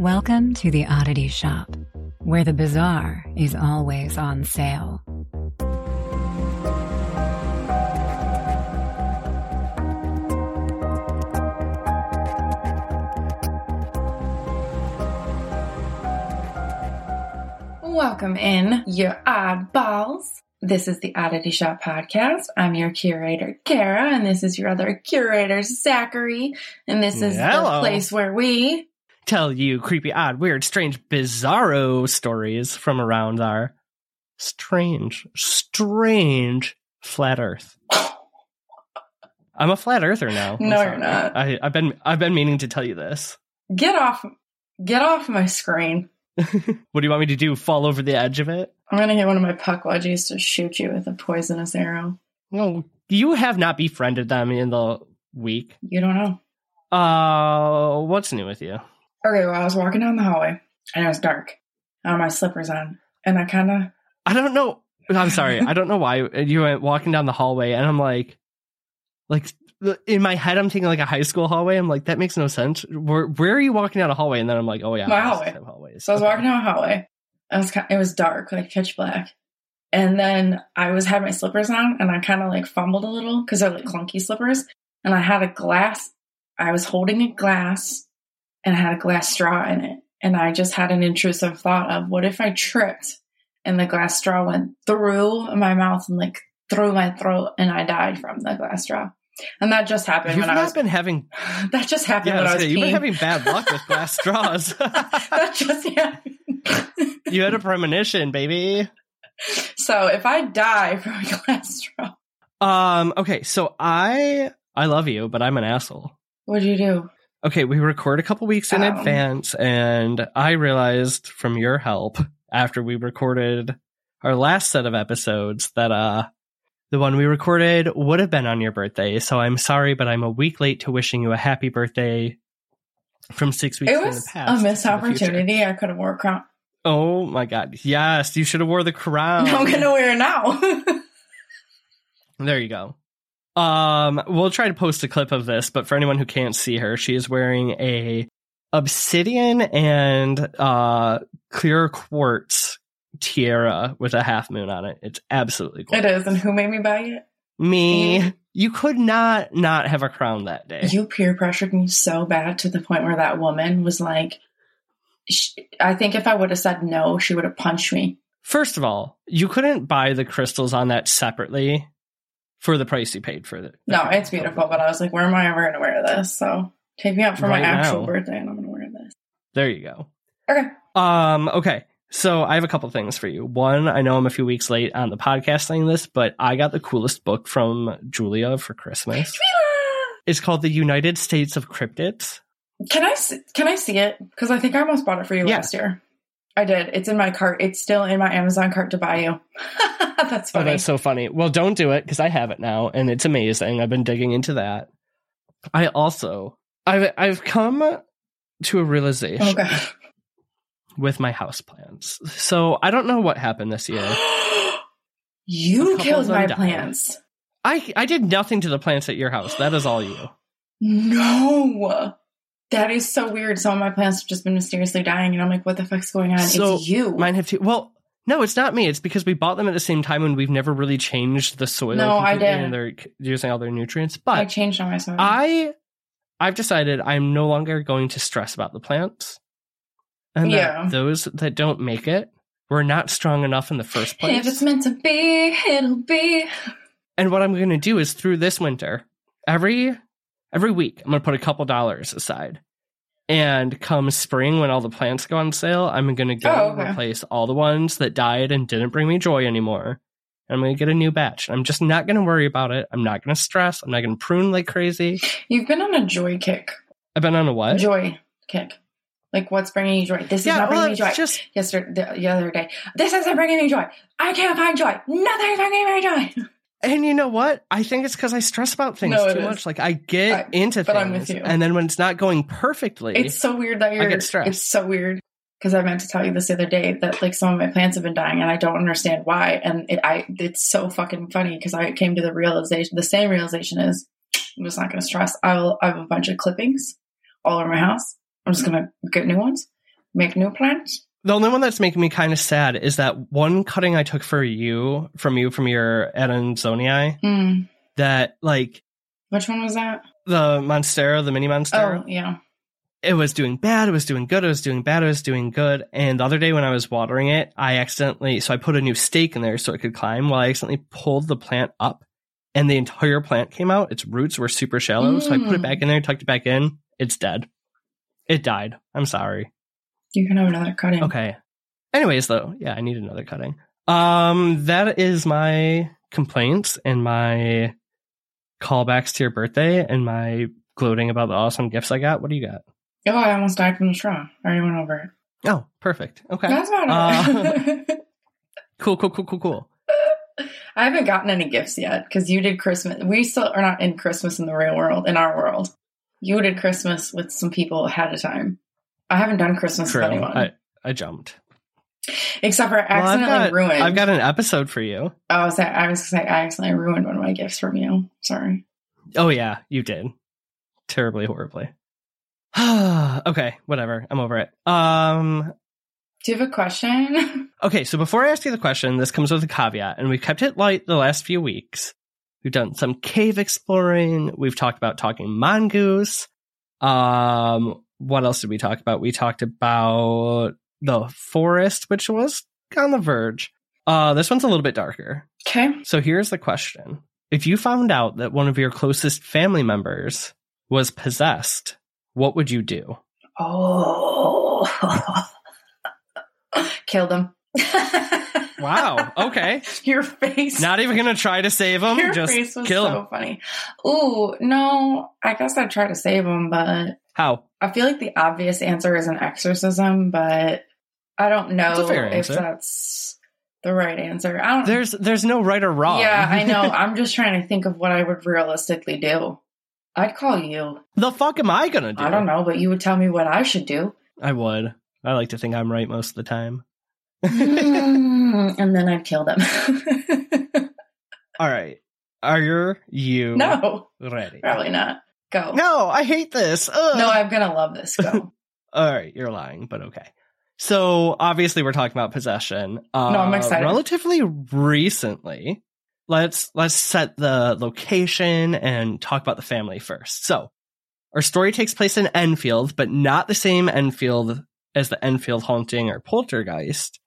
Welcome to the Oddity Shop, where the bizarre is always on sale. Welcome in, you oddballs. This is the Oddity Shop podcast. I'm your curator, Kara, and this is your other curator, Zachary. And this is the place where we Tell you creepy, odd, weird, strange, bizarro stories from around our strange, strange flat Earth. I'm a flat earther now. No, you're not. I, I've been I've been meaning to tell you this. get off, get off my screen. What do you want me to do? Fall over the edge of it? I'm gonna get one of my Pukwudgies to shoot you with a poisonous arrow. No, you have not befriended them in the week. You don't know. Uh, what's new with you? Okay, well, I was walking down the hallway and it was dark. I had my slippers on, and I kind of I don't know. I'm sorry. I don't know why you went walking down the hallway, and I'm like, like in my head, I'm thinking like a high school hallway. I'm like, that makes no sense. Where where are you walking down a hallway? And then I'm like, oh yeah, My hallway. hallways. So I was walking down a hallway. I was it was dark, like pitch black. And then I was had my slippers on, and I kind of like fumbled a little because they're like clunky slippers. And I had a glass. I was holding a glass, and I had a glass straw in it. And I just had an intrusive thought of what if I tripped and the glass straw went through my mouth and like through my throat, and I died from the glass straw. And that just happened You've when I was. been having that just happened yeah, when I I was you've been having bad luck with glass straws. that just happened. you had a premonition, baby. So if I die from a glass straw, Um. Okay. So I I love you, but I'm an asshole. what'd you do? Okay, we record a couple weeks in Oh. advance, and I realized from your help after we recorded our last set of episodes that uh the one we recorded would have been on your birthday. So I'm sorry, but I'm a week late to wishing you a happy birthday from six weeks It in was the past. a missed to the future. opportunity. I could have wore a crown. Oh my god. Yes, you should have wore the crown. I'm gonna wear it now. There you go. Um, we'll try to post a clip of this, but for anyone who can't see her, she is wearing a obsidian and uh clear quartz tiara with a half moon on it. It's absolutely it gorgeous. is, and who made me buy it? Me, you could not not have a crown that day. You peer pressured me so bad to the point where that woman was like, sh I think if I would have said no, she would have punched me. First of all, you couldn't buy the crystals on that separately for the price you paid for it. No, it's beautiful, but I was like, where am I ever gonna wear this? So take me out for Right my actual now. birthday, and I'm gonna wear this. There you go. Okay. Um, okay. So I have a couple things for you. One, I know I'm a few weeks late on the podcast saying this, but I got the coolest book from Julia for Christmas. It's called The United States of Cryptids. Can I see, can I see it? Because I think I almost bought it for you Yeah. last year. I did. It's in my cart. It's still in my Amazon cart to buy you. that's oh, funny. Oh, that's so funny. Well, don't do it because I have it now and it's amazing. I've been digging into that. I also I've I've come to a realization oh with my house plants. So I don't know what happened this year. You killed my died. plants. I I did nothing to the plants at your house. That is all you. No. That is so weird. Some of my plants have just been mysteriously dying, and I'm like, what the fuck's going on? So, it's you. Mine have too. Well, no, it's not me. It's because we bought them at the same time and we've never really changed the soil. No, I didn't. And they're using all their nutrients. but I changed on my soil. I, I've decided I'm no longer going to stress about the plants, and Yeah. that those that don't make it were not strong enough in the first place. if it's meant to be, it'll be. And what I'm going to do is through this winter, every every week, I'm going to put a couple dollars aside. And come spring, when all the plants go on sale, I'm going to go Oh, okay. replace all the ones that died and didn't bring me joy anymore. And I'm going to get a new batch. I'm just not going to worry about it. I'm not going to stress. I'm not going to prune like crazy. You've been on a joy kick. I've been on a what? Joy kick. Like, what's bringing you joy? This is yeah, not bringing me joy. just Yesterday, the, the other day, this isn't bringing me joy. I can't find joy. Nothing's bringing me joy. And you know what? I think it's because I stress about things No, too is. much. Like I get I- into but things, I'm with you. and then when it's not going perfectly, It's so weird that you're. get stressed. It's so weird because I meant to tell you this the other day that like some of my plants have been dying and I don't understand why. And it, I, it's so fucking funny because I came to the realization. The same realization is I'm just not going to stress. I'll. I have a bunch of clippings all over my house. I'm just going to get new ones. Make new plants? The only one that's making me kind of sad is that one cutting I took for you from you from your Adansonii Hmm. that like Which one was that? the Monstera, the mini Monstera. Oh, yeah. it was doing bad, it was doing good, it was doing bad, it was doing good. And the other day when I was watering it, I accidentally, so I put a new stake in there so it could climb. Well, I accidentally pulled the plant up and the entire plant came out. Its roots were super shallow. So I put it Mm. back in there, tucked it back in. It's dead. It died. I'm sorry. You can have another cutting. Okay. Anyways, though, yeah, I need another cutting. Um, that is my complaints and my callbacks to your birthday and my gloating about the awesome gifts I got. What do you got? Oh, I almost died from the straw. I already went over it. Oh, perfect. Okay. That's about Uh, it. cool, cool, cool, cool, cool. I haven't gotten any gifts yet because you did Christmas. We still are not in Christmas in the real world, in our world. You did Christmas with some people ahead of time. I haven't done Christmas True. with anyone. I, I jumped. Except for I Well, I've accidentally got, ruined. I've got an episode for you. Oh, was I was say I accidentally ruined one of my gifts from you. Sorry. Oh, yeah, you did. Terribly, horribly. okay, whatever. I'm over it. Um, Do you have a question? Okay, so before I ask you the question, this comes with a caveat, and we've kept it light the last few weeks. We've done some cave exploring. We've talked about talking mongoose. Um, what else did we talk about? We talked about the forest, which was on the verge. Uh, this one's a little bit darker. okay. So here's the question. If you found out that one of your closest family members was possessed, what would you do? Oh. Killed him. Wow. Okay. Your face. Not even gonna try to save him. Your just face was kill so him. funny. Ooh, no. I guess I'd try to save him, but How? I feel like the obvious answer is an exorcism, but I don't know That's if answer. that's the right answer. I don't There's there's no right or wrong. Yeah, I know. I'm just trying to think of what I would realistically do. I'd call you. the fuck am I gonna do? I don't know, but you would tell me what I should do. I would. I like to think I'm right most of the time. Mm, and then I'd kill them. All right. Are you no, ready? probably not. Go. No, I hate this. Ugh. No, I'm gonna love this. Go. All right, you're lying, but okay. So obviously we're talking about possession. Uh, No, I'm excited. Relatively recently, let's let's set the location and talk about the family first. So our story takes place in Enfield, but not the same Enfield as the Enfield haunting or poltergeist.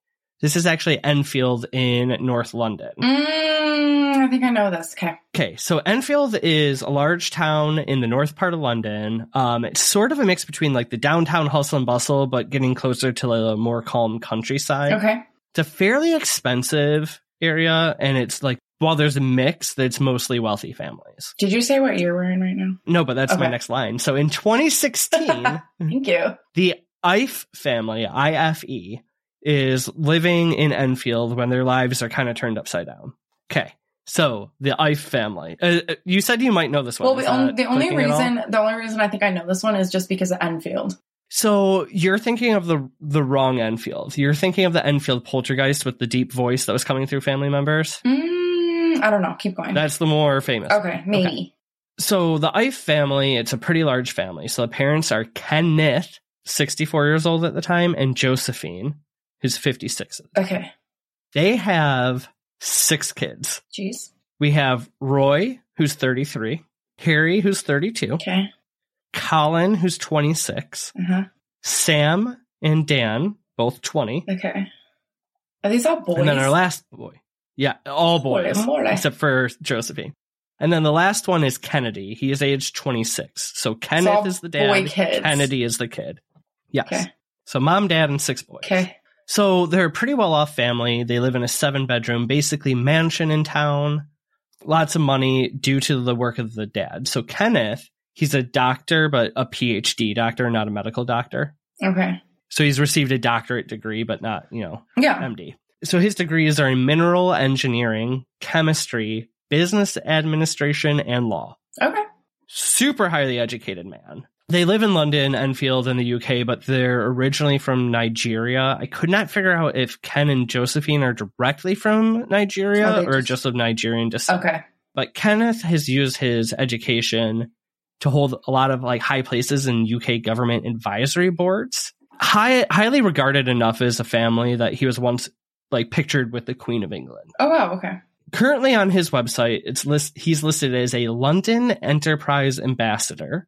This is actually Enfield in North London. Mm, I think I know this. Okay. Okay, so Enfield is a large town in the north part of London. Um, it's sort of a mix between like the downtown hustle and bustle, but getting closer to the more calm countryside. Okay. It's a fairly expensive area, and it's like while there's a mix, it's mostly wealthy families. Did you say what year we're in right now? No, but that's my next line. So in 2016, Thank you. the Ife family, IFE, is living in Enfield when their lives are kind of turned upside down. Okay. So the Ife family. Uh, uh, you said you might know this one. Well, the, on, the only clicking at all? reason the only reason I think I know this one is just because of Enfield. So you're thinking of the the wrong Enfield. You're thinking of the Enfield poltergeist with the deep voice that was coming through family members. Mm, I don't know. Keep going. That's the more famous. okay, maybe. So the Ife family, it's a pretty large family. So the parents are Kenneth, 64 years old at the time, and Josephine, who's 56. Okay. They have six kids. Jeez. We have Roy, who's 33, Harry, who's 32, Okay. Colin, who's 26, Uh huh. Sam and Dan, both 20, Okay. Are these all boys? and then our last boy. Yeah, all boys, Boy, more. except for Josephine. And then the last one is Kennedy. He is age 26. So Kenneth all is the dad. Kennedy is the kid. Yes. Okay. So mom, dad, and six boys. Okay. So they're a pretty well off family. They live in a seven bedroom, basically mansion in town. Lots of money due to the work of the dad. So Kenneth, he's a doctor, but a PhD doctor, not a medical doctor. Okay. So he's received a doctorate degree, but not, you know, Yeah. MD. So his degrees are in mineral engineering, chemistry, business administration, and law. Okay. Super highly educated man. They live in London, Enfield, in the UK, but they're originally from Nigeria. I could not figure out if Ken and Josephine are directly from Nigeria or just- just of Nigerian descent. Okay. But Kenneth has used his education to hold a lot of like high places in UK government advisory boards. high, highly regarded enough as a family that he was once like pictured with the Queen of England. Oh wow, okay. Currently on his website, it's list he's listed as a London Enterprise Ambassador,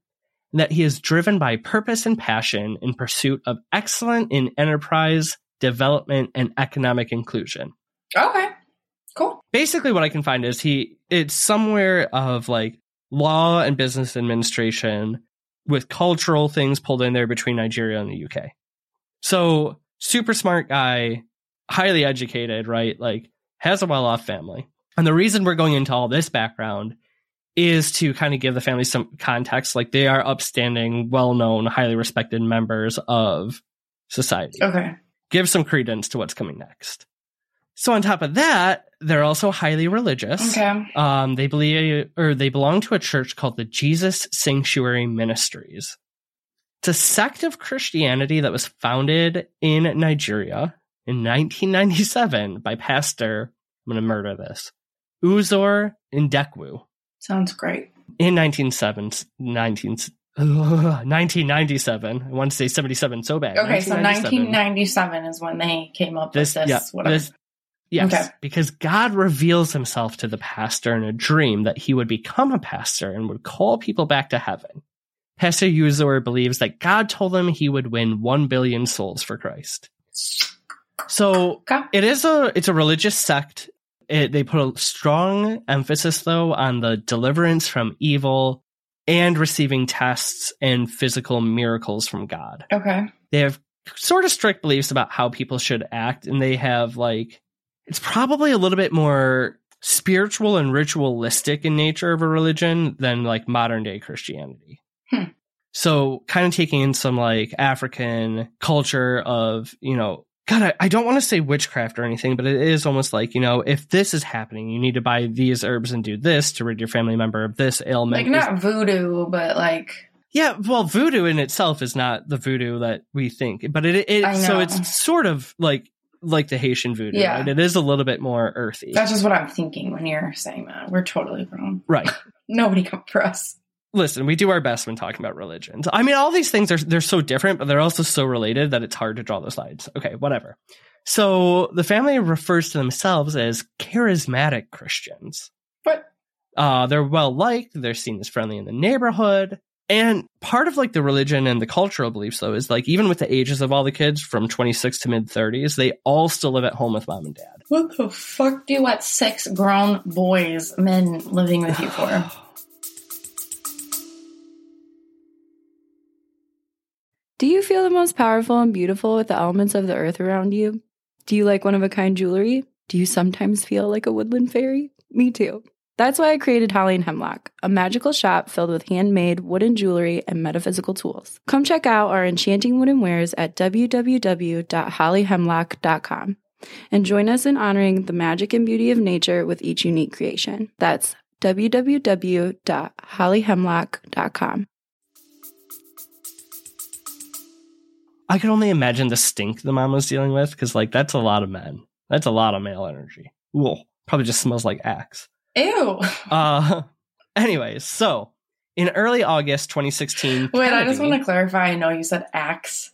and that he is driven by purpose and passion in pursuit of excellent in enterprise development and economic inclusion. Okay. Cool. Basically what I can find is he it's somewhere of like law and business administration with cultural things pulled in there between Nigeria and the UK. So super smart guy, highly educated, right? Like has a well off family. And the reason we're going into all this background is to kind of give the family some context. Like they are upstanding, well known, highly respected members of society. Okay. Give some credence to what's coming next. So on top of that, they're also highly religious. Okay. Um, they believe or they belong to a church called the Jesus Sanctuary Ministries. It's a sect of Christianity that was founded in Nigeria in 1997 by Pastor, I'm going to murder this, Uzor Ndekwu. Sounds great. In 1997, 19, ugh, 1997, I want to say 77 so bad. Okay, so 1997. 1997 is when they came up this, with this. yeah, this, yes, Okay. because God reveals himself to the pastor in a dream that he would become a pastor and would call people back to heaven. Pastor Uzor believes that God told him he would win 1 billion souls for Christ. So Okay. it is a it's a religious sect. It, they put a strong emphasis though on the deliverance from evil and receiving tests and physical miracles from God. Okay. They have sort of strict beliefs about how people should act and they have like it's probably a little bit more spiritual and ritualistic in nature of a religion than like modern day Christianity. Hmm. So kind of taking in some like African culture of, you know, God, I, I don't want to say witchcraft or anything, but it is almost like, you know, if this is happening, you need to buy these herbs and do this to rid your family member of this ailment. Like not voodoo, but like Yeah, well, voodoo in itself is not the voodoo that we think, but it, it so it's sort of like like the Haitian voodoo, Yeah. right? It is a little bit more earthy, that's just what I'm thinking when you're saying that. We're totally wrong. right? Nobody come for us. Listen, we do our best when talking about religions. I mean, all these things are they're so different, but they're also so related that it's hard to draw those lines. Okay, whatever. So the family refers to themselves as charismatic Christians. But Uh, they're well liked. They're seen as friendly in the neighborhood. And part of like the religion and the cultural beliefs though is like even with the ages of all the kids from 26 to mid 30s, they all still live at home with mom and dad. what the fuck do you want six grown boys, men living with you for? Do you feel the most powerful and beautiful with the elements of the earth around you? Do you like one of a kind jewelry? Do you sometimes feel like a woodland fairy? Me too. That's why I created Holly and Hemlock, a magical shop filled with handmade wooden jewelry and metaphysical tools. Come check out our enchanting wooden wares at www.hollyhemlock.com and join us in honoring the magic and beauty of nature with each unique creation. That's www.hollyhemlock.com. I can only imagine the stink the mom was dealing with because like that's a lot of men. That's a lot of male energy. Ooh, probably just smells like axe. Ew. Uh, anyways, so in early August 2016, Wait, I just want to clarify. I know you said axe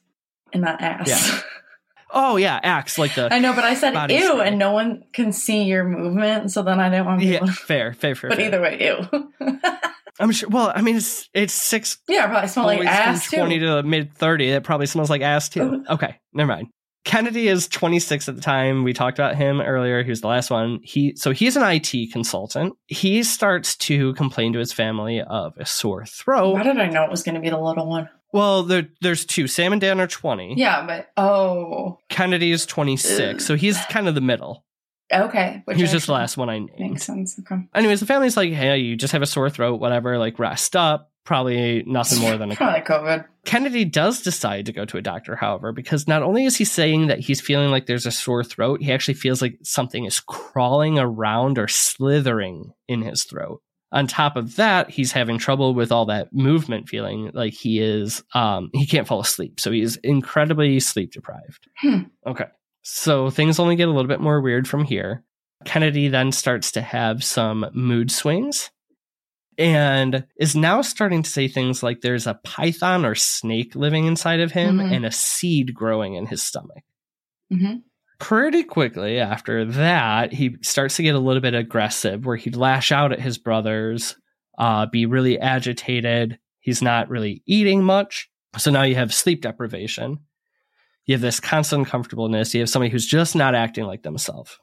and not ass. Yeah. Oh yeah, axe like the I know, but I said ew, spray. and no one can see your movement, so then I didn't want to yeah, fair, fair, fair. But fair. either way, ew. I'm sure. Well, I mean, it's it's six yeah, probably smell like ass from 20 too. to mid 30. It probably smells like ass too. Oh. Okay, never mind. Kennedy is 26 at the time. We talked about him earlier. He was the last one. He so he's an IT consultant. He starts to complain to his family of a sore throat. Why did I know it was going to be the little one? Well, there, there's two. Sam and Dan are 20. Yeah, but oh, Kennedy is 26, so he's kind of the middle. Okay. Which he was just the last one I named. Makes sense. Okay. Anyways, the family's like, hey, you just have a sore throat, whatever. Like, rest up. Probably nothing more than a probably COVID. Kennedy does decide to go to a doctor, however, because not only is he saying that he's feeling like there's a sore throat, he actually feels like something is crawling around or slithering in his throat. On top of that, he's having trouble with all that movement feeling like he is um he can't fall asleep. So he is incredibly sleep deprived. Hmm. Okay. So things only get a little bit more weird from here. Kennedy then starts to have some mood swings. and is now starting to say things like there's a python or snake living inside of him Mhm. and a seed growing in his stomach. hmm Pretty quickly after that, he starts to get a little bit aggressive where he'd lash out at his brothers, uh, be really agitated. He's not really eating much. So now you have sleep deprivation. You have this constant uncomfortableness. You have somebody who's just not acting like themselves.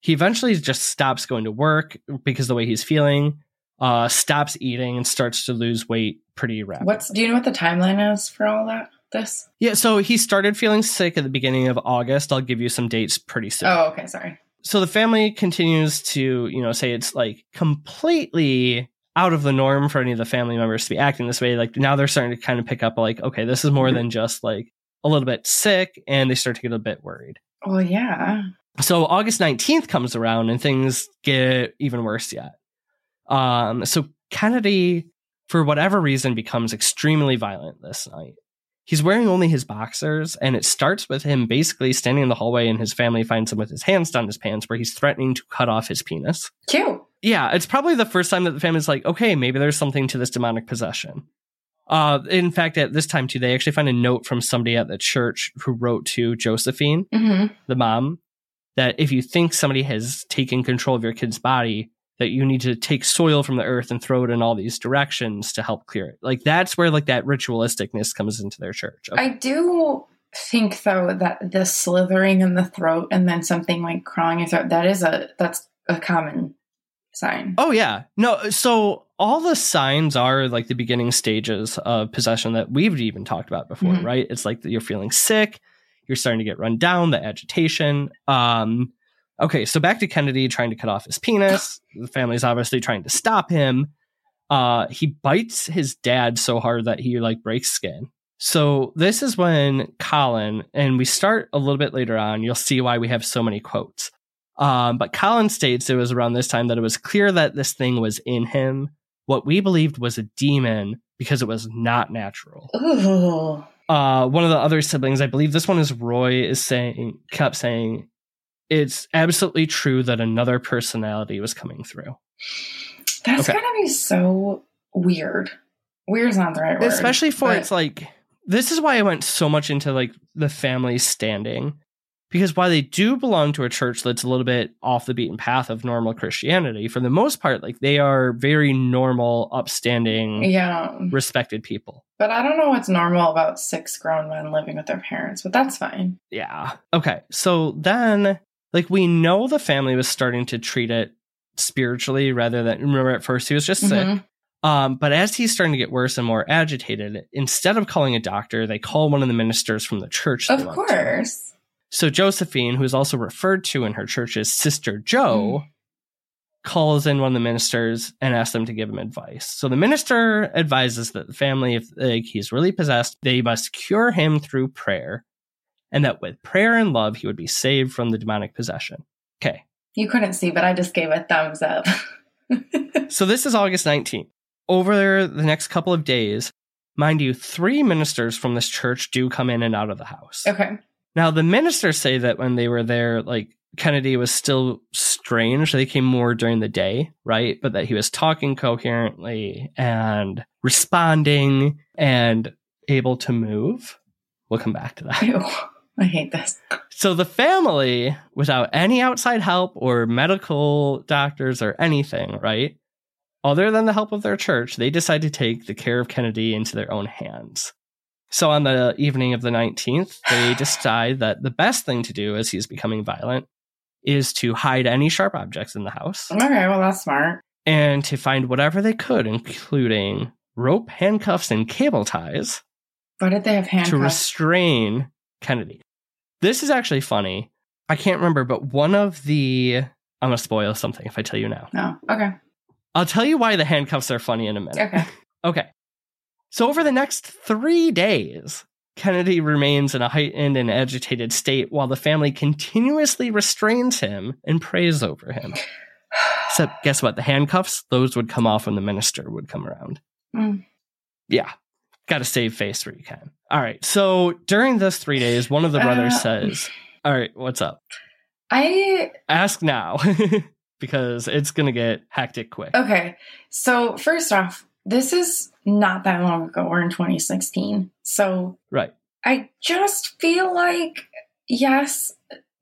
He eventually just stops going to work because the way he's feeling, uh, stops eating, and starts to lose weight pretty rapidly. What's do you know what the timeline is for all that? This? Yeah, so he started feeling sick at the beginning of August. I'll give you some dates pretty soon. Oh, okay. Sorry. so the family continues to you know say it's like completely out of the norm for any of the family members to be acting this way like now they're starting to kind of pick up like okay this is more than just like a little bit sick and they start to get a bit worried Well, yeah. so august 19th comes around and things get even worse yet um so kennedy for whatever reason becomes extremely violent this night he's wearing only his boxers and it starts with him basically standing in the hallway and his family finds him with his hands down his pants where he's threatening to cut off his penis Cute. yeah, it's probably the first time that the family's like, okay, maybe there's something to this demonic possession. Uh, in fact, at this time too, they actually find a note from somebody at the church who wrote to Josephine, hmm the mom, that if you think somebody has taken control of your kid's body, that you need to take soil from the earth and throw it in all these directions to help clear it. Like that's where like that ritualisticness comes into their church. Okay. I do think though that the slithering in the throat and then something like crawling in your throat that is a that's a common sign. Oh yeah. No, so all the signs are like the beginning stages of possession that we've even talked about before, Mhm. right? It's like you're feeling sick, you're starting to get run down, the agitation. Um okay, so back to Kennedy trying to cut off his penis. The family's obviously trying to stop him. Uh he bites his dad so hard that he like breaks skin. So this is when Colin, and we start a little bit later on, you'll see why we have so many quotes. Um, but Colin states it was around this time that it was clear that this thing was in him, what we believed was a demon because it was not natural. Ooh. Uh, one of the other siblings, I believe this one is Roy, is saying, kept saying, it's absolutely true that another personality was coming through. That's Okay. gonna be so weird. Weird's not the right word. especially for but- it's like this is why I went so much into like the family standing because while they do belong to a church that's a little bit off the beaten path of normal Christianity, for the most part, like they are very normal, upstanding, Yeah. respected people. But I don't know what's normal about six grown men living with their parents, but that's fine. Yeah. Okay. So then, like, we know the family was starting to treat it spiritually rather than remember at first he was just sick. Mhm. Um, but as he's starting to get worse and more agitated, instead of calling a doctor, they call one of the ministers from the church. Of course. So Josephine, who is also referred to in her church as Sister Joe, hmm. calls in one of the ministers and asks them to give him advice. So the minister advises that the family, if like, he's really possessed, they must cure him through prayer, and that with prayer and love, he would be saved from the demonic possession. Okay, You couldn't see, but I just gave a thumbs up. so this is August 19th. Over the next couple of days, mind you, three ministers from this church do come in and out of the house. okay. Now, the ministers say that when they were there, like Kennedy was still strange. They came more during the day, right? But that he was talking coherently and responding and able to move. We'll come back to that. Ew. I hate this. So the family, without any outside help or medical doctors or anything, right? Other than the help of their church, they decide to take the care of Kennedy into their own hands. So on the evening of the 19th, they decide that the best thing to do as he's becoming violent is to hide any sharp objects in the house Okay, well, that's smart. and to find whatever they could, including rope, handcuffs, and cable ties Why did they have handcuffs? to restrain Kennedy. This is actually funny. I can't remember, but one of the I'm gonna spoil something if I tell you now. no. Okay. I'll tell you why the handcuffs are funny in a minute. Okay. Okay. So over the next three days, Kennedy remains in a heightened and agitated state while the family continuously restrains him and prays over him. Except, guess what? The handcuffs, those would come off when the minister would come around. Mm. Yeah. Got to save face where you can. All right. So during those three days, one of the brothers Uh, says, All right, what's up? I Ask now. because it's going to get hectic quick. Okay. So, first off, this is not that long ago. We're in 2016. So, Right. I just feel like, yes,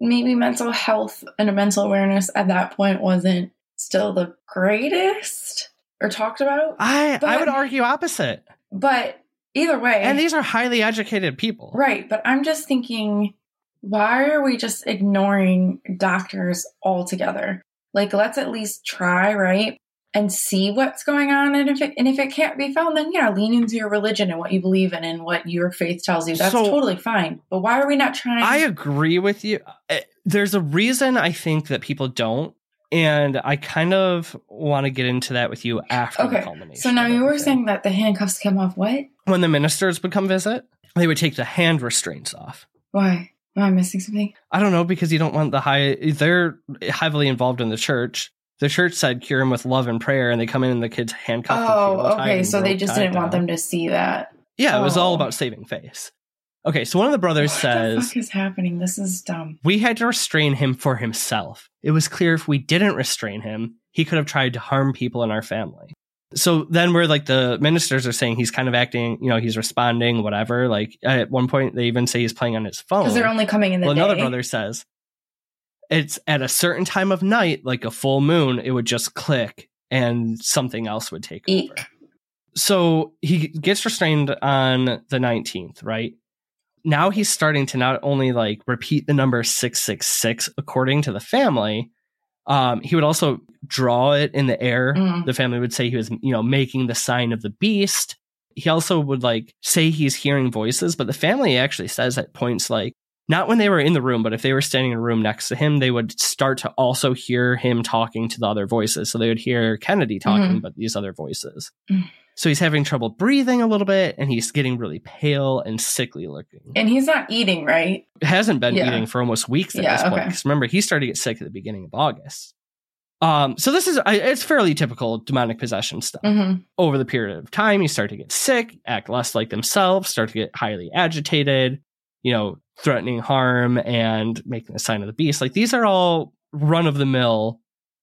maybe mental health and a mental awareness at that point wasn't still the greatest or talked about. I I would argue opposite. But either way, And these are highly educated people. right. But I'm just thinking, why are we just ignoring doctors altogether? Like, let's at least try, right? And see what's going on. And if it and if it can't be found, then yeah, lean into your religion and what you believe in and what your faith tells you. That's So- totally fine. But why are we not trying? I agree with you. There's a reason I think that people don't. And I kind of want to get into that with you after the Okay, culmination. So now you were saying that the handcuffs come off. What? when the ministers would come visit, they would take the hand restraints off. Why? Am I missing something? I don't know because you don't want the high. They're heavily involved in the church. The church said cure him with love and prayer, and they come in and the kids handcuffed. Oh, okay. So they just didn't want them to see that. Yeah, it was all Oh. about saving face. Okay, so one of the brothers what says the fuck is happening? This is dumb. we had to restrain him for himself. It was clear if we didn't restrain him, he could have tried to harm people in our family. So then we're like the ministers are saying he's kind of acting, you know, he's responding, whatever. Like at one point they even say he's playing on his phone. Because they're only coming in the well, day. another brother says it's at a certain time of night, like a full moon, it would just click and something else would take Eek. over. So he gets restrained on the 19th, right? Now he's starting to not only like repeat the number 666 according to the family, um, he would also draw it in the air. Mm. The family would say he was, you know, making the sign of the beast. He also would like say he's hearing voices, but the family actually says at points like, not when they were in the room, but if they were standing in a room next to him, they would start to also hear him talking to the other voices. So they would hear Kennedy talking, but these other voices. Mm. So he's having trouble breathing a little bit and he's getting really pale and sickly looking. And he's not eating, right? hasn't been Yeah. eating for almost weeks at Yeah, this point. okay. remember, he started to get sick at the beginning of August. Um, so this is it's fairly typical demonic possession stuff. hmm Over the period of time, you start to get sick, act less like themselves, start to get highly agitated, you know, threatening harm and making a sign of the beast. Like these are all run of the mill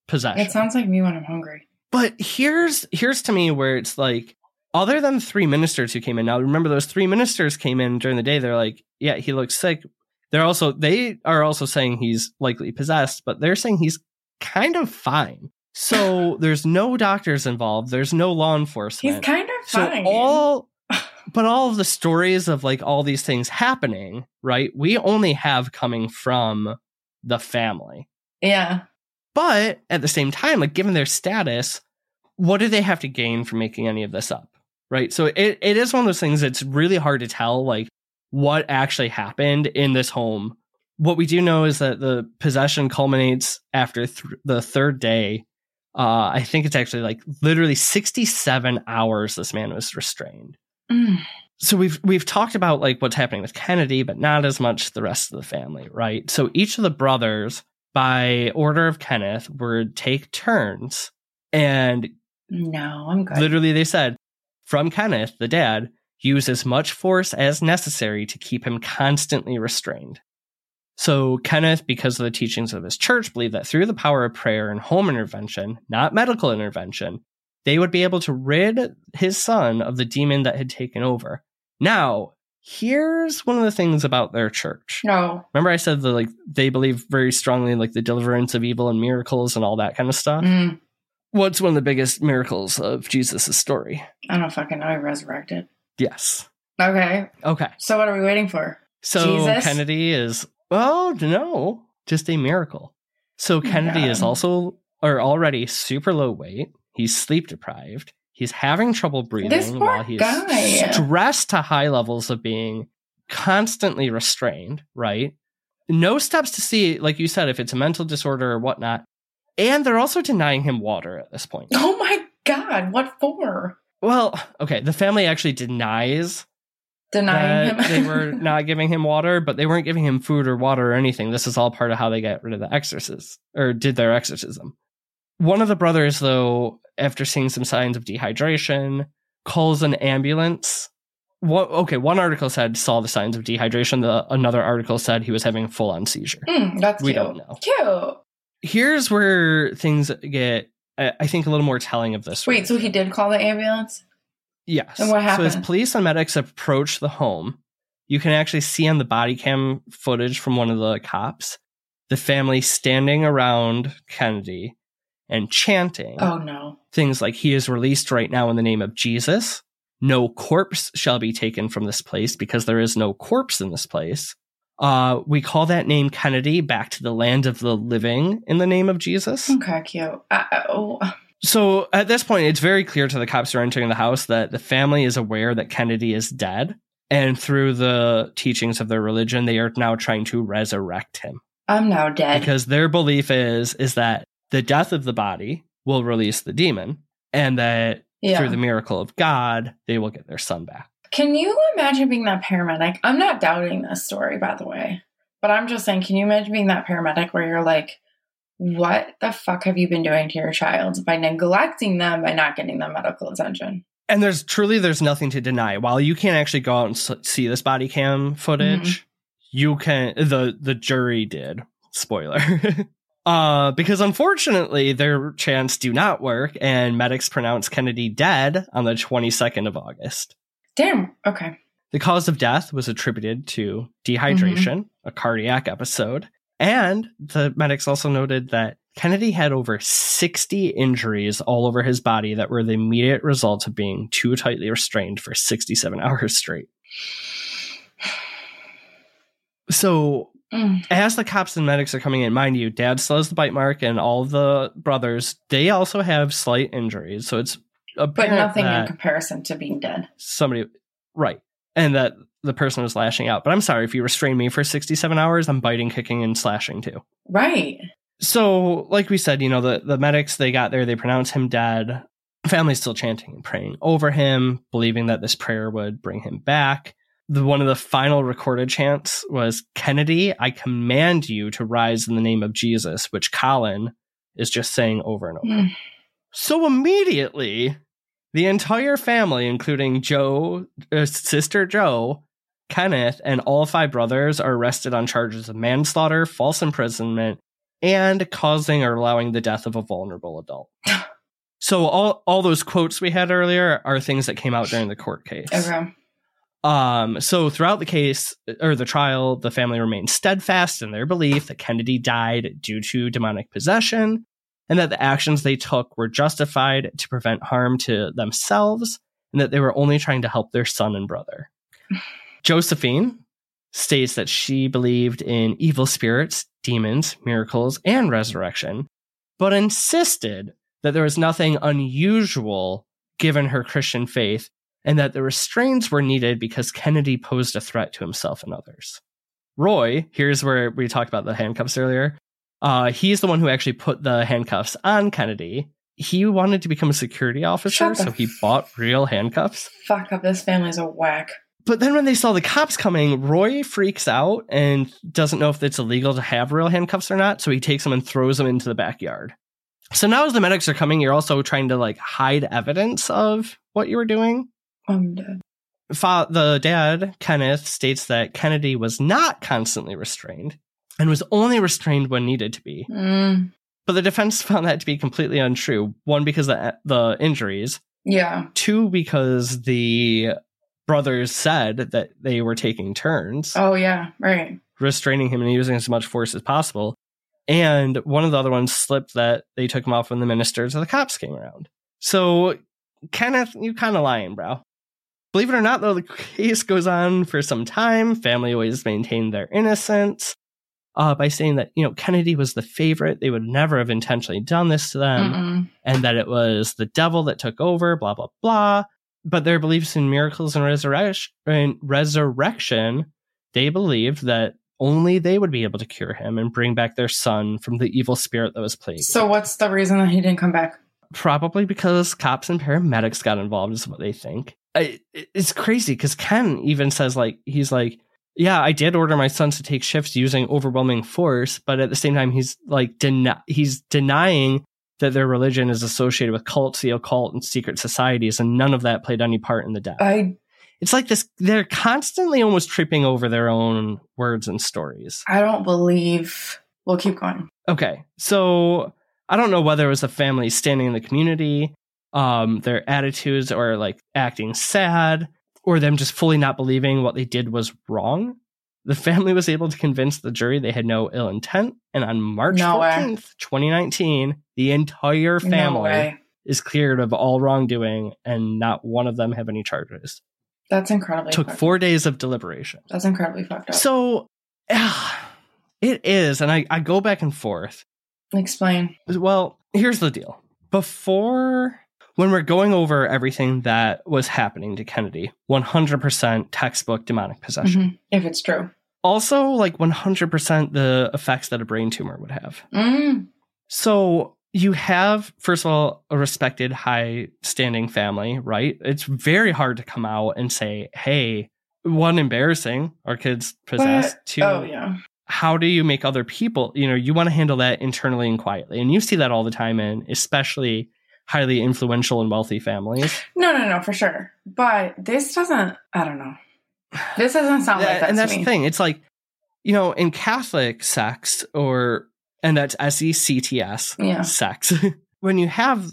possession. It sounds like me when I'm hungry. But here's here's to me where it's like other than three ministers who came in. Now remember those three ministers came in during the day. They're like, yeah, he looks sick. They're also they are also saying he's likely possessed, but they're saying he's kind of fine. So there's no doctors involved. There's no law enforcement. He's kind of so fine. all but all of the stories of like all these things happening, right? We only have coming from the family. yeah. But at the same time, like given their status, what do they have to gain from making any of this up? Right. So it, it is one of those things that's really hard to tell, like what actually happened in this home. What we do know is that the possession culminates after th- the third day. Uh, I think it's actually like literally 67 hours this man was restrained. Mm. So we've we've talked about like what's happening with Kennedy, but not as much the rest of the family, right? So each of the brothers, by order of Kenneth, would take turns, and No, I'm good. literally they said, from Kenneth, the dad, use as much force as necessary to keep him constantly restrained. So Kenneth, because of the teachings of his church, believed that through the power of prayer and home intervention, not medical intervention, they would be able to rid his son of the demon that had taken over. Now, here's one of the things about their church. No. Remember I said that like they believe very strongly in like the deliverance of evil and miracles and all that kind of stuff? Mm. What's one of the biggest miracles of Jesus' story? I don't fucking know. He resurrected. Yes. Okay. Okay. So what are we waiting for? So Jesus? Kennedy is oh no, just a miracle. So Kennedy is also or already super low weight. He's sleep deprived. He's having trouble breathing while he's guy. stressed to high levels of being constantly restrained, right? No steps to see, like you said, if it's a mental disorder or whatnot. And they're also denying him water at this point. Oh my god! What for? Well, okay, the family actually denies Denying him. they were not giving him water, but they weren't giving him food or water or anything. This is all part of how they got rid of the exorcist or did their exorcism. One of the brothers, though, after seeing some signs of dehydration, calls an ambulance. What, okay, one article said saw the signs of dehydration. The another article said he was having a full on seizure. Mm, that's We cute. don't know. Cute. Here's where things get, I I think, a little more telling of this. Wait, so he did call the ambulance? Yes. And what happened? So as police and medics approach the home, you can actually see on the body cam footage from one of the cops the family standing around Kennedy and chanting Oh no. things like he is released right now in the name of Jesus. No corpse shall be taken from this place because there is no corpse in this place. Uh, we call that name Kennedy back to the land of the living in the name of Jesus. Okay, cute. I- oh, So at this point, it's very clear to the cops who are entering the house that the family is aware that Kennedy is dead. And through the teachings of their religion, they are now trying to resurrect him I'm now dead. because their belief is is that the death of the body will release the demon, and that yeah. through the miracle of God, they will get their son back. Can you imagine being that paramedic? I'm not doubting this story, by the way, but I'm just saying, can you imagine being that paramedic where you're like, what the fuck have you been doing to your child by neglecting them, by not getting them medical attention? And there's truly there's nothing to deny. While you can't actually go out and see this body cam footage, mm-hmm. you can the the jury did. Spoiler. uh because unfortunately their chants do not work and medics pronounce Kennedy dead on the 22nd of August. Damn. Okay. The cause of death was attributed to dehydration, a cardiac episode, and the medics also noted that Kennedy had over 60 injuries all over his body that were the immediate result of being too tightly restrained for 67 hours straight. So, Mm. as the cops and medics are coming in, mind you, dad still has the bite mark, and all the brothers, they also have slight injuries. So it's But nothing in comparison to being dead. somebody right and that the person was lashing out but i'm sorry if you restrain me for 67 hours i'm biting kicking and slashing too Right. so like we said you know the, the medics they got there they pronounced him dead family's still chanting and praying over him believing that this prayer would bring him back the one of the final recorded chants was kennedy i command you to rise in the name of jesus which colin is just saying over and over Mm. so immediately, the entire family, including Joe, uh, sister Joe, Kenneth, and all five brothers, are arrested on charges of manslaughter, false imprisonment, and causing or allowing the death of a vulnerable adult. so all all those quotes we had earlier are things that came out during the court case. Okay. Um, so throughout the case or the trial, the family remained steadfast in their belief that Kennedy died due to demonic possession and that the actions they took were justified to prevent harm to themselves and that they were only trying to help their son and brother. Josephine states that she believed in evil spirits, demons, miracles, and resurrection, but insisted that there was nothing unusual given her Christian faith and that the restraints were needed because Kennedy posed a threat to himself and others. Roy, here's where we talked about the handcuffs earlier. Uh, he's the one who actually put the handcuffs on Kennedy. He wanted to become a security officer, so he bought real handcuffs. Fuck up. This family's a whack. But then when they saw the cops coming, Roy freaks out and doesn't know if it's illegal to have real handcuffs or not. So he takes them and throws them into the backyard. So now as the medics are coming, you're also trying to like hide evidence of what you were doing. I'm dead. Fa- the dad, Kenneth, states that Kennedy was not constantly restrained and was only restrained when needed to be. Mm. But the defense found that to be completely untrue. One, because of the, the injuries. Yeah. Two, because the brothers said that they were taking turns Oh, yeah. Right. restraining him and using as much force as possible. And one of the other ones slipped that they took him off when the ministers or the cops came around. So, Kenneth, you kind of lying, bro. Believe it or not, though, the case goes on for some time. Family always maintained their innocence uh, by saying that, you know, Kennedy was the favorite. They would never have intentionally done this to them Mm-mm. and that it was the devil that took over, blah, blah, blah. But their beliefs in miracles and resurrection, and resurrection they believed that only they would be able to cure him and bring back their son from the evil spirit that was plaguing. So, what's the reason that he didn't come back? Probably because cops and paramedics got involved, is what they think. I, it's crazy because Ken even says, like, he's like, yeah, I did order my sons to take shifts using overwhelming force, but at the same time, he's like, den- he's denying that their religion is associated with cults, the occult, and secret societies, and none of that played any part in the death. I it's like this, they're constantly almost tripping over their own words and stories. I don't believe We'll keep going. Okay. So I don't know whether it was the family standing in the community, um, their attitudes or like acting sad, or them just fully not believing what they did was wrong. The family was able to convince the jury they had no ill intent, and on March No way. 14th, 2019, the entire family way. is cleared of all wrongdoing, and not one of them have any charges. That's incredibly Took four days of deliberation. That's incredibly fucked up. So, it is, and I, I go back and forth. Explain. Well, here's the deal. Before, when we're going over everything that was happening to Kennedy, 100% textbook demonic possession. Mhm. If it's true. Also, like 100% the effects that a brain tumor would have. Mm. So, you have, first of all, a respected, high standing family, right? It's very hard to come out and say, hey, one, embarrassing, our kids possessed. But- Two, oh yeah. how do you make other people you know you want to handle that internally and quietly and you see that all the time and especially highly influential and wealthy families No, no, no, for sure. But this doesn't. I don't know. This doesn't sound like that and that's me. the thing it's like you know in catholic sex or and that's s-e-c-t-s Yeah. sex when you have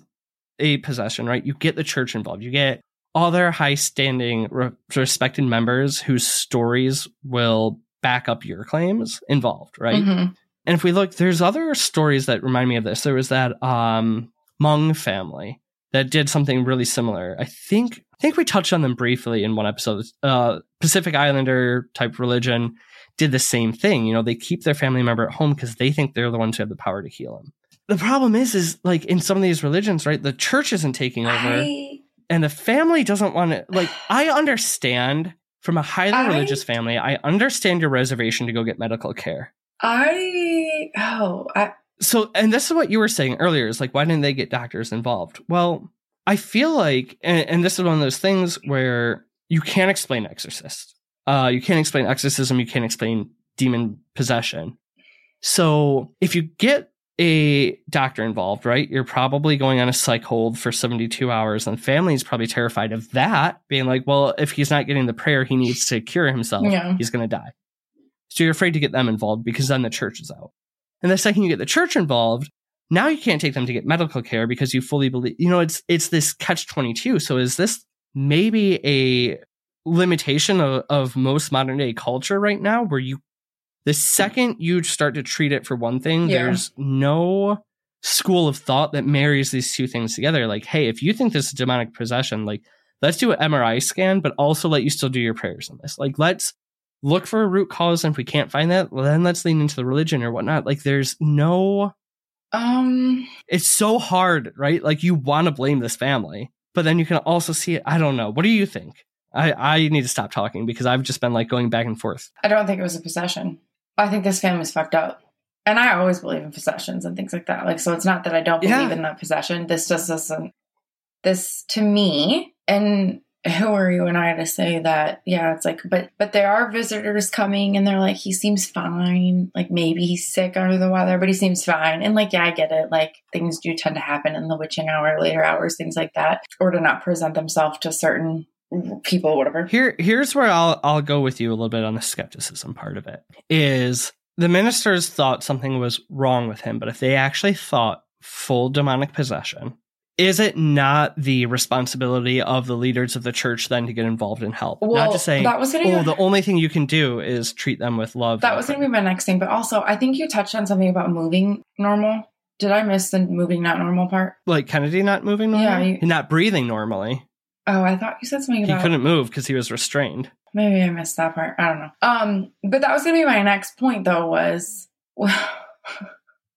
a possession right you get the church involved you get other high standing re- respected members whose stories will back up your claims involved right Mhm. And if we look, there's other stories that remind me of this. There was that um, Hmong family that did something really similar. I think I think we touched on them briefly in one episode. Uh, Pacific Islander type religion did the same thing. You know, they keep their family member at home because they think they're the ones who have the power to heal them. The problem is, is like in some of these religions, right? The church isn't taking over, I, and the family doesn't want to. Like, I understand from a highly I- religious family, I understand your reservation to go get medical care. I, oh, I, so and this is what you were saying earlier is like why didn't they get doctors involved? Well i feel like and, and this is one of those things where you can't explain exorcist. Uh you can't explain exorcism you can't explain demon possession. So if you get a doctor involved right you're probably going on a psych hold for 72 hours and family is probably terrified of that being like well if he's not getting the prayer he needs to cure himself Yeah. he's going to die. So you're afraid to get them involved because then the church is out and the second you get the church involved, now you can't take them to get medical care because you fully believe, you know, it's, it's this catch 22. So is this maybe a limitation of, of most modern day culture right now where you, the second you start to treat it for one thing, Yeah. there's no school of thought that marries these two things together. Like, hey, if you think this is demonic possession, like, let's do an MRI scan, but also let you still do your prayers in this. Like, let's look for a root cause. And if we can't find that, well, then let's lean into the religion or whatnot. Like, there's no, um, it's so hard, right? Like, you want to blame this family, but then you can also see it. I don't know. What do you think? I, I need to stop talking because I've just been like going back and forth. I don't think it was a possession. I think this family's fucked up. And I always believe in possessions and things like that. Like, so it's not that I don't believe Yeah. in that possession. This just doesn't, this to me, and who are you and I to say that? Yeah, it's like, but, but there are visitors coming and they're like, he seems fine. Like, maybe he's sick under the weather, but he seems fine. And like, yeah, I get it. Like, things do tend to happen in the witching hour, later hours, things like that, or to not present themselves to certain people, whatever. Here, here's where I'll I'll go with you a little bit on the skepticism part of it. Is the ministers thought something was wrong with him, but if they actually thought full demonic possession, is it not the responsibility of the leaders of the church then to get involved and help? Well, not just saying, that was gonna oh, be- the only thing you can do is treat them with love. That was going to be my next thing, but also I think you touched on something about moving normal. Did I miss the moving not normal part? like Kennedy not moving Yeah, you- not breathing normally. Oh, I thought you said something He couldn't move because he was restrained. maybe I missed that part. I don't know. Um, but that was going to be my next point though was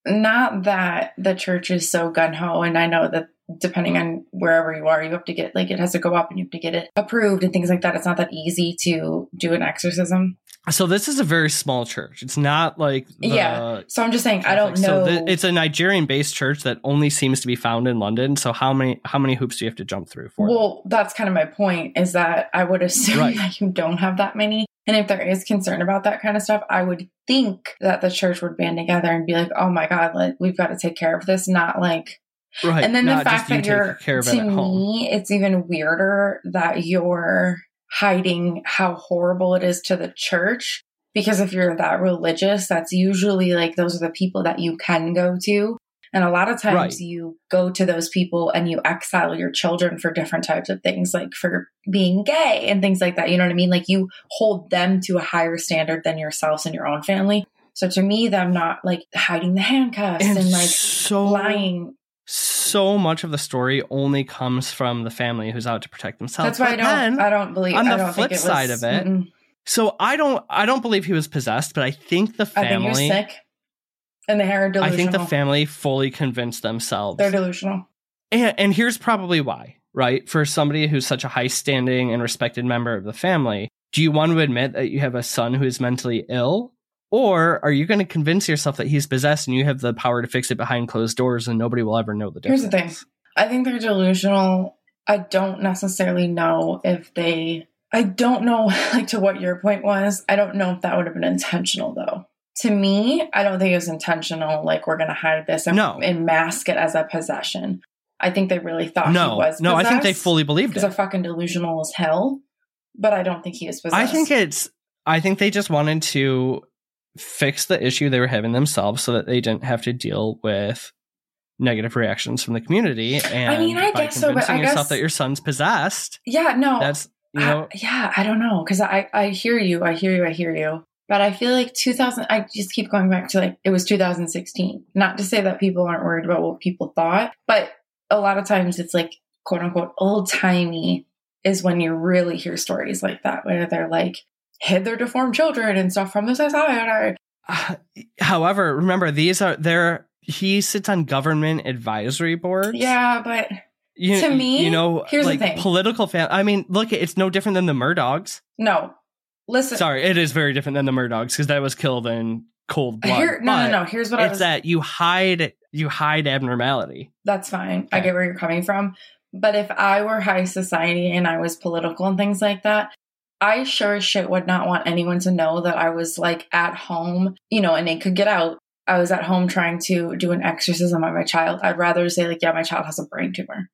not that the church is so gun ho, and I know that depending on wherever you are, you have to get like it has to go up and you have to get it approved and things like that. It's not that easy to do an exorcism. So this is a very small church. It's not like the Yeah. So I'm just saying I don't know. So th- it's a Nigerian-based church that only seems to be found in London. So how many how many hoops do you have to jump through for? that? Well, that's kind of my point is that I would assume Right. that you don't have that many. And if there is concern about that kind of stuff, I would think that the church would band together and be like, oh my God, like, we've got to take care of this. Not like, right. and then the fact you that you're, care of to at home. me, it's even weirder that you're hiding how horrible it is to the church because if you're that religious, that's usually like those are the people that you can go to. And a lot of times Right. you go to those people and you exile your children for different types of things, like for being gay and things like that. You know what I mean? Like you hold them to a higher standard than yourselves and your own family. So to me, them not like hiding the handcuffs and, and like so lying. So much of the story only comes from the family who's out to protect themselves. That's why I don't. I don't believe. on the flip it side of it, mm-mm. so I don't I don't believe he was possessed, but I think the family. I think you're sick, and they are delusional. I think the family fully convinced themselves. They're delusional. and, and here's probably why, right? For somebody who's such a high standing and respected member of the family, do you want to admit that you have a son who is mentally ill? Or are you going to convince yourself that he's possessed and you have the power to fix it behind closed doors and nobody will ever know the difference? Here's the thing. I think they're delusional. I don't necessarily know if they. I don't know, like to what your point was. I don't know if that would have been intentional, though. To me, I don't think it was intentional. Like we're going to hide this and, No. and mask it as a possession. I think they really thought he No, was. no, I think they fully believed it. they're fucking delusional as hell. But I don't think he is possessed. I think it's. I think they just wanted to fix the issue they were having themselves, so that they didn't have to deal with negative reactions from the community. And mean, I by guess so, but convincing I yourself guess- that your son's possessed, yeah, no. that's you I- know, yeah, I don't know because I I hear you, I hear you, I hear you. But I feel like 2000. I just keep going back to like it was 2016. Not to say that people aren't worried about what people thought, but a lot of times it's like quote unquote old timey is when you really hear stories like that where they're like hid their deformed children and stuff from the society. Uh, however, remember these are there. He sits on government advisory boards. Yeah, but you, to me, you know, here's the like thing. political fam. I mean, look, it's no different than the Murdaughs. no. Listen, Sorry, it is very different than the Murdaughs because that was killed in cold blood. here, no, no, no. Here's what I It's was. that you hide, you hide abnormality. That's fine. I get where you're coming from. But if I were high society and I was political and things like that, I sure as shit would not want anyone to know that I was like at home, you know, and they could get out. I was at home trying to do an exorcism on my child. I'd rather say, like, yeah, my child has a brain tumor.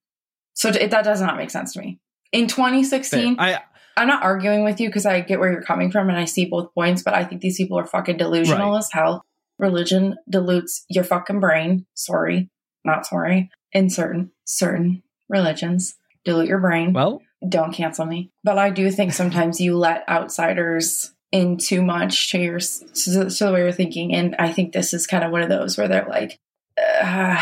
So it, that does not make sense to me. In 2016, I I'm not arguing with you because I get where you're coming from and I see both points, but I think these people are fucking delusional Right. as hell. Religion dilutes your fucking brain. Sorry, not sorry. In certain certain religions, dilute your brain. well, Don't cancel me. But I do think sometimes you let outsiders in too much to your to, to the way you're thinking, and I think this is kind of one of those where they're like, uh,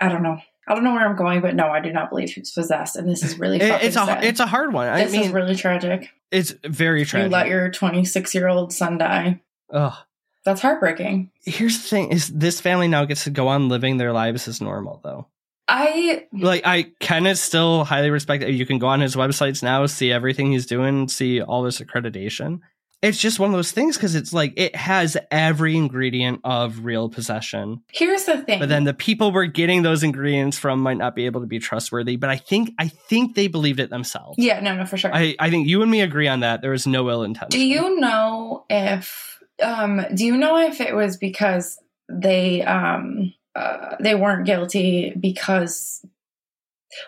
I don't know. I don't know where I'm going, but no, I do not believe he's possessed, and this is really it- it's a sad. it's a hard one. I this mean, is really tragic. it's very tragic. You let your 26 year old son die. Ugh. That's heartbreaking. Here's the thing: is this family now gets to go on living their lives as normal, though. I Like, I Ken is still highly respected. You can go on his websites now, see everything he's doing, see all this accreditation. It's just one of those things because it's like it has every ingredient of real possession. here's the thing. But then the people we're getting those ingredients from might not be able to be trustworthy. But I think I think they believed it themselves. yeah, no, no, for sure. I, I think you and me agree on that. There was no ill intention. do you know if um do you know if it was because they um uh, they weren't guilty because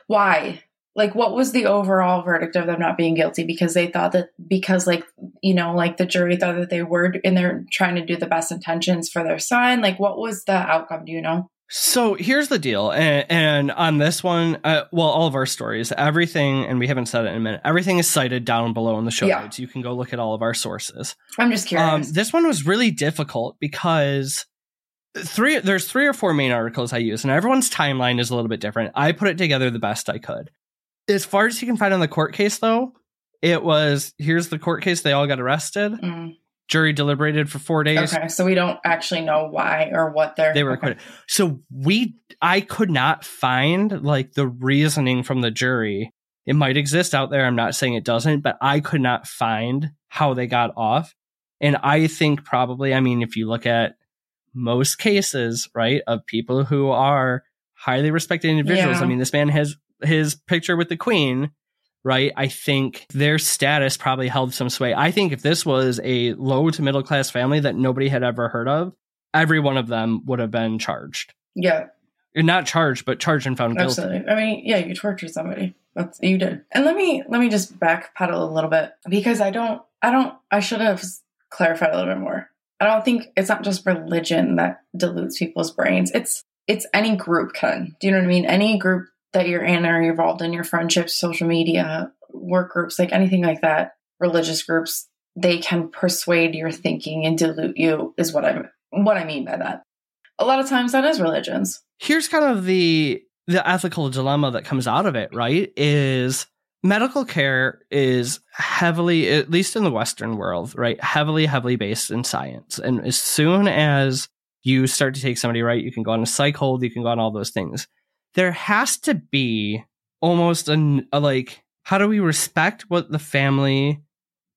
why? Like what was the overall verdict of them not being guilty because they thought that because like you know like the jury thought that they were and they're trying to do the best intentions for their son like what was the outcome do you know So here's the deal, and, and on this one, uh, well, all of our stories, everything, and we haven't said it in a minute, everything is cited down below in the show Yeah. notes. You can go look at all of our sources. I'm just curious Um, this one was really difficult because three there's three or four main articles I use, and everyone's timeline is a little bit different. I put it together the best I could. As far as you can find on the court case, though, it was here's the court case. They all got arrested. Mm, Jury deliberated for four days. okay so we don't actually know why or what they're They were okay. acquitted. So we, I could not find like the reasoning from the jury. It might exist out there. I'm not saying it doesn't, but I could not find how they got off. And I think probably, I mean, if you look at most cases, right, of people who are highly respected individuals, Yeah. I mean, this man has his picture with the queen, right? I think their status probably held some sway. I think if this was a low to middle class family that nobody had ever heard of, every one of them would have been charged. yeah Not charged, but charged and found guilty. Absolutely. I mean, yeah, you tortured somebody. That's you did. And let me let me just backpedal a little bit because I don't I don't I should have clarified a little bit more. I don't think it's not just religion that dilutes people's brains. It's it's any group can. Do you know what I mean? Any group that you're in or involved in your friendships, social media, work groups, like anything like that, religious groups, they can persuade your thinking and dilute you is what I'm what I mean by that. A lot of times that is religions. Here's kind of the the ethical dilemma that comes out of it, right? Is medical care is heavily, at least in the Western world, right? Heavily, heavily based in science. And as soon as you start to take somebody right, you can go on a psych hold, you can go on all those things. There has to be almost a, a like, how do we respect what the family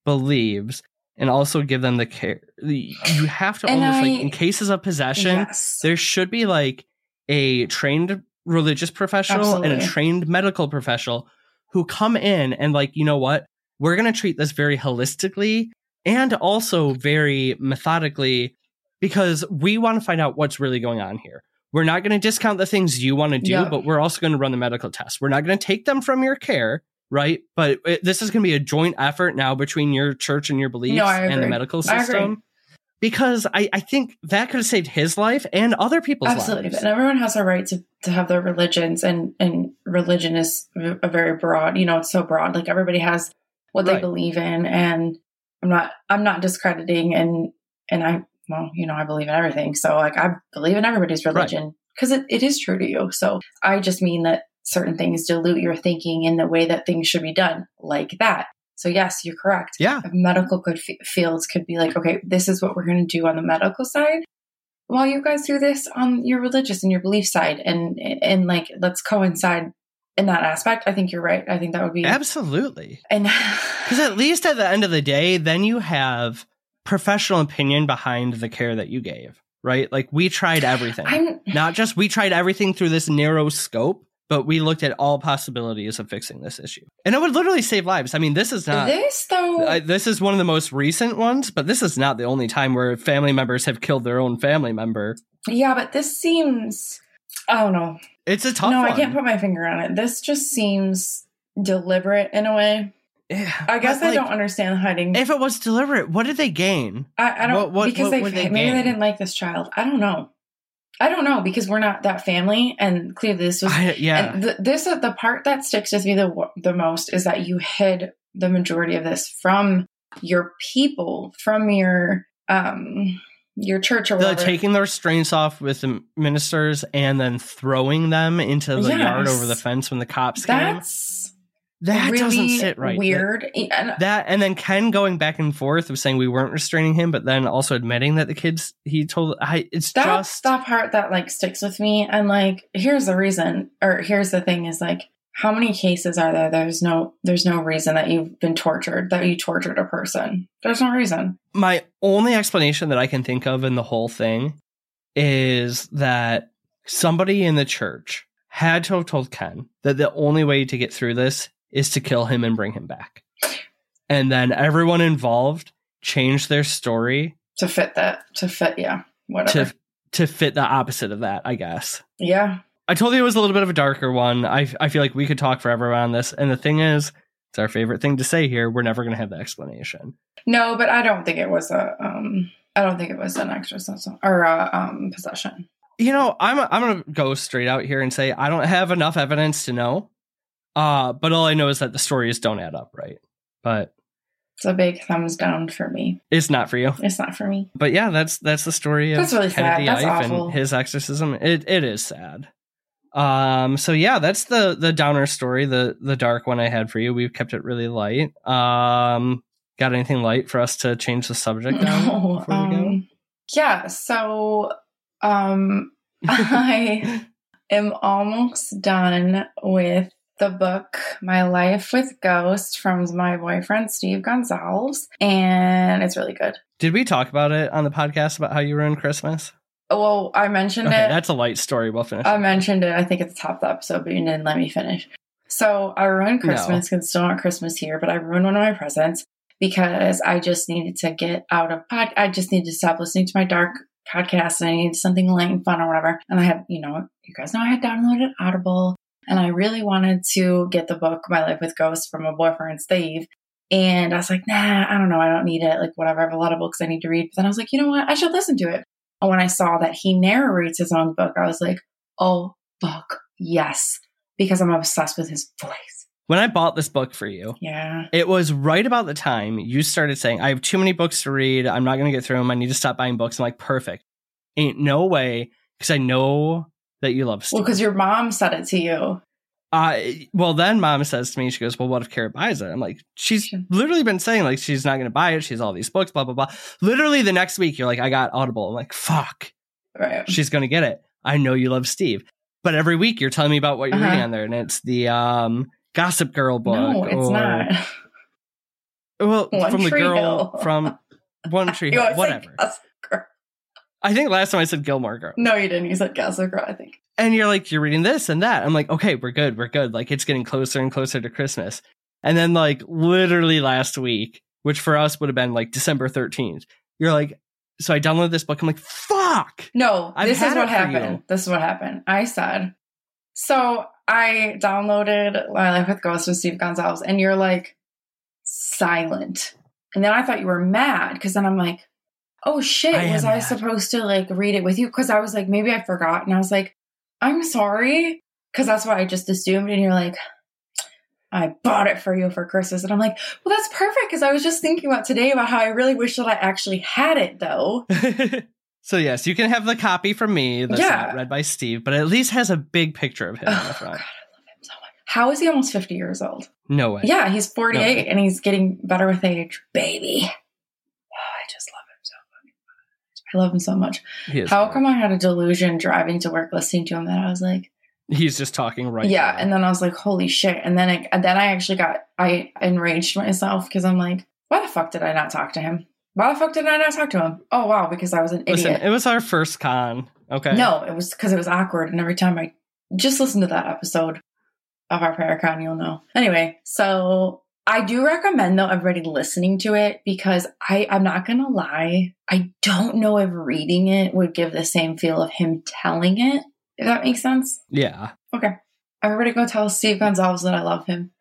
believes and also give them the care? You have to And almost I- like, in cases of possession, Yes. there should be like a trained religious professional and a trained medical professional who come in and like you know what? We're going to treat this very holistically and also very methodically because we want to find out what's really going on here. We're not going to discount the things you want to do Yep. but we're also going to run the medical tests. We're not going to take them from your care right? But it, this is going to be a joint effort now between your church and your beliefs No, and the medical system because I, I think that could have saved his life and other people's Absolutely. lives And everyone has a right to, to have their religions and, and religion is a very broad, you know, it's so broad. Like everybody has what they Right. believe in. And I'm not, I'm not discrediting and, and I, well, you know, I believe in everything. So like I believe in everybody's religion because it, it is true to you. So I just mean that certain things dilute your thinking in the way that things should be done like that. So yes, you're correct yeah medical good f- fields could be like, okay, this is what we're going to do on the medical side, while you guys do this on your religious and your belief side, and and like let's coincide in that aspect. I think you're right. I think that would be absolutely and Because at least at the end of the day, then you have professional opinion behind the care that you gave, right? Like we tried everything. I'm Not just we tried everything through this narrow scope, but we looked at all possibilities of fixing this issue. And it would literally save lives. I mean, this is not. this though. I, this is one of the most recent ones, but this is not the only time where family members have killed their own family member. yeah, but this seems. I don't know. It's a tough no, one. I can't put my finger on it. This just seems deliberate in a way. Yeah, I guess I like, don't understand hiding. If it was deliberate, what did they gain? I, I don't What- what- because what they, they maybe they didn't like this child. I don't know. I don't know because we're not that family, and clearly this was. I, yeah. And th- this uh, the part that sticks with me the the most is that you hid the majority of this from your people, from your um your church or the taking the restraints off with the ministers and then throwing them into the yard over the fence when the cops came. That really doesn't sit right. Weird. And That and then Ken going back and forth of saying we weren't restraining him, but then also admitting that the kids he told I it's that's just the part that like sticks with me. And like, here's the reason, or here's the thing: is like, how many cases are there? There's no, there's no reason that you've been tortured, that you tortured a person. There's no reason. my only explanation that I can think of in the whole thing is that somebody in the church had to have told Ken that the only way to get through this is to kill him and bring him back. And then everyone involved changed their story To fit that, to fit, yeah, whatever. to to fit the opposite of that, I guess. yeah, I told you it was a little bit of a darker one. I I feel like we could talk forever on this. And the thing is, it's our favorite thing to say here. We're never going to have the explanation. no, but I don't think it was a, um, I don't think it was an exorcism or a um possession. You know, I'm I'm going to go straight out here and say I don't have enough evidence to know. Uh, but all I know is that the stories don't add up, right? But It's a big thumbs down for me. it's not for you. It's not for me. But yeah, that's that's the story of That's really Kennedy sad. That's Ife awful. and his exorcism. It it is sad. Um so yeah, that's the the downer story, the the dark one I had for you. We've kept it really light. Um got anything light for us to change the subject No, before we go? um, yeah. So, um, I am almost done with the book My Life with Ghost from my boyfriend Steve Gonzales, and it's really good. Did we talk about it on the podcast about how you ruined Christmas? Well, I mentioned Okay, it. that's a light story. We'll finish. I mentioned it, I think, at the top of the episode, but you didn't let me finish. So I ruined Christmas because it's still not Christmas here, but I ruined one of my presents because I just needed to get out of pod. I just needed to stop listening to my dark podcast and I needed something light and fun or whatever. And I had, you know, you guys know I had downloaded Audible and I really wanted to get the book My Life with Ghosts from a boyfriend, Steve. And I was like, nah, I don't know. I don't need it. Like, whatever. I have a lot of books I need to read. But then I was like, you know what? I should listen to it. And when I saw that he narrates his own book, I was like, oh, fuck, yes. Because I'm obsessed with his voice. When I bought this book for you, Yeah. it was right about the time you started saying, I have too many books to read. I'm not going to get through them. I need to stop buying books. I'm like, perfect. Ain't no way. Because I know that you love Steve. Well, because your mom said it to you. Uh, well, then mom says to me, she goes, Well, what if Kara buys it? I'm like, She's Sure. literally been saying, like, she's not going to buy it. She has all these books, blah, blah, blah. Literally the next week, you're like, I got Audible. I'm like, Fuck, Right. she's going to get it. I know you love Steve. But every week, you're telling me about what you're Uh-huh. reading on there, and it's the um, Gossip Girl book. No, it's or- not. Well, One from the girl Hill. from One Tree Hill, whatever. I think last time I said Gilmore Girl. No, you didn't. You said Gossip Girl, I think. and you're like you're reading this and that i'm like okay we're good we're good like it's getting closer and closer to christmas and then like literally last week which for us would have been like december 13th you're like so i downloaded this book i'm like fuck No, I've this is what happened. you. This is what happened. I said, so I downloaded My Life with Ghosts with Steve Gonzales, and you're like silent. And then I thought you were mad because then I'm like, oh shit, I was I supposed to like read it with you? Because I was like, maybe I forgot. And I was like, I'm sorry. Because that's what I just assumed. And you're like, I bought it for you for Christmas. And I'm like, well, that's perfect. Because I was just thinking about today about how I really wish that I actually had it though. so yes you can have the copy from me that's Yeah. not read by steve but at least has a big picture of him on the Oh, God, front I love him so much. How is he almost 50 years old? no way Yeah, he's 48 No. and he's getting better with age. Baby. Oh, I just love him so much. I love him so much. How great. come I had a delusion driving to work listening to him that I was like, he's just talking right yeah. now. And then I was like, holy shit. And then I, and then I actually got, I enraged myself because I'm like, why the fuck did I not talk to him? Why the fuck did I not talk to him? Oh, wow, because I was an listen idiot. it was our first con okay No, it was because it was awkward. And every time I just listen to that episode of our Paracon, you'll know. Anyway, so I do recommend though everybody listening to it because I, I'm not gonna lie, I don't know if reading it would give the same feel of him telling it. If that makes sense. yeah Okay. Everybody go tell Steve Gonzales that I love him.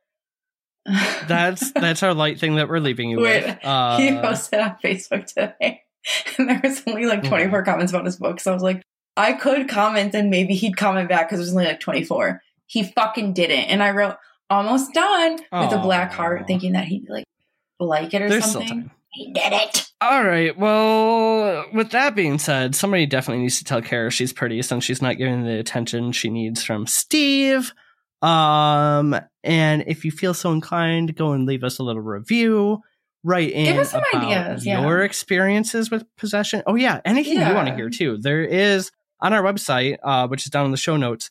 that's that's our light thing that we're leaving you Wait, with uh, he posted on Facebook today, and there was only like 24 comments about his book. So I was like, I could comment and maybe he'd comment back because there's only like 24. He fucking didn't, and I wrote almost done with a black heart, thinking that he'd like like it or there's still something. time He did it. All right. Well, with that being said, somebody definitely needs to tell Kara she's pretty since she's not getting the attention she needs from Steve. Um, and if you feel so inclined, go and leave us a little review. Write in Give us some about ideas, yeah. your experiences with possession. Oh yeah, anything you want to hear too. There is on our website, uh, which is down in the show notes.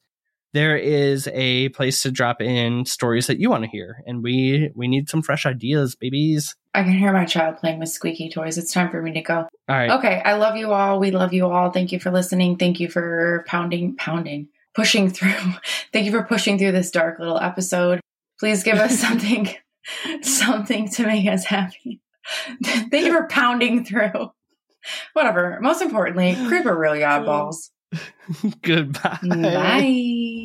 There is a place to drop in stories that you want to hear, and we we need some fresh ideas, babies. I can hear my child playing with squeaky toys. It's time for me to go. All right. Okay, I love you all. We love you all. Thank you for listening. Thank you for pounding, pounding, pushing through. Thank you for pushing through this dark little episode. Please give us something, something to make us happy. Thank you for pounding through. Whatever. Most importantly, creeper really oddballs. Goodbye. Bye.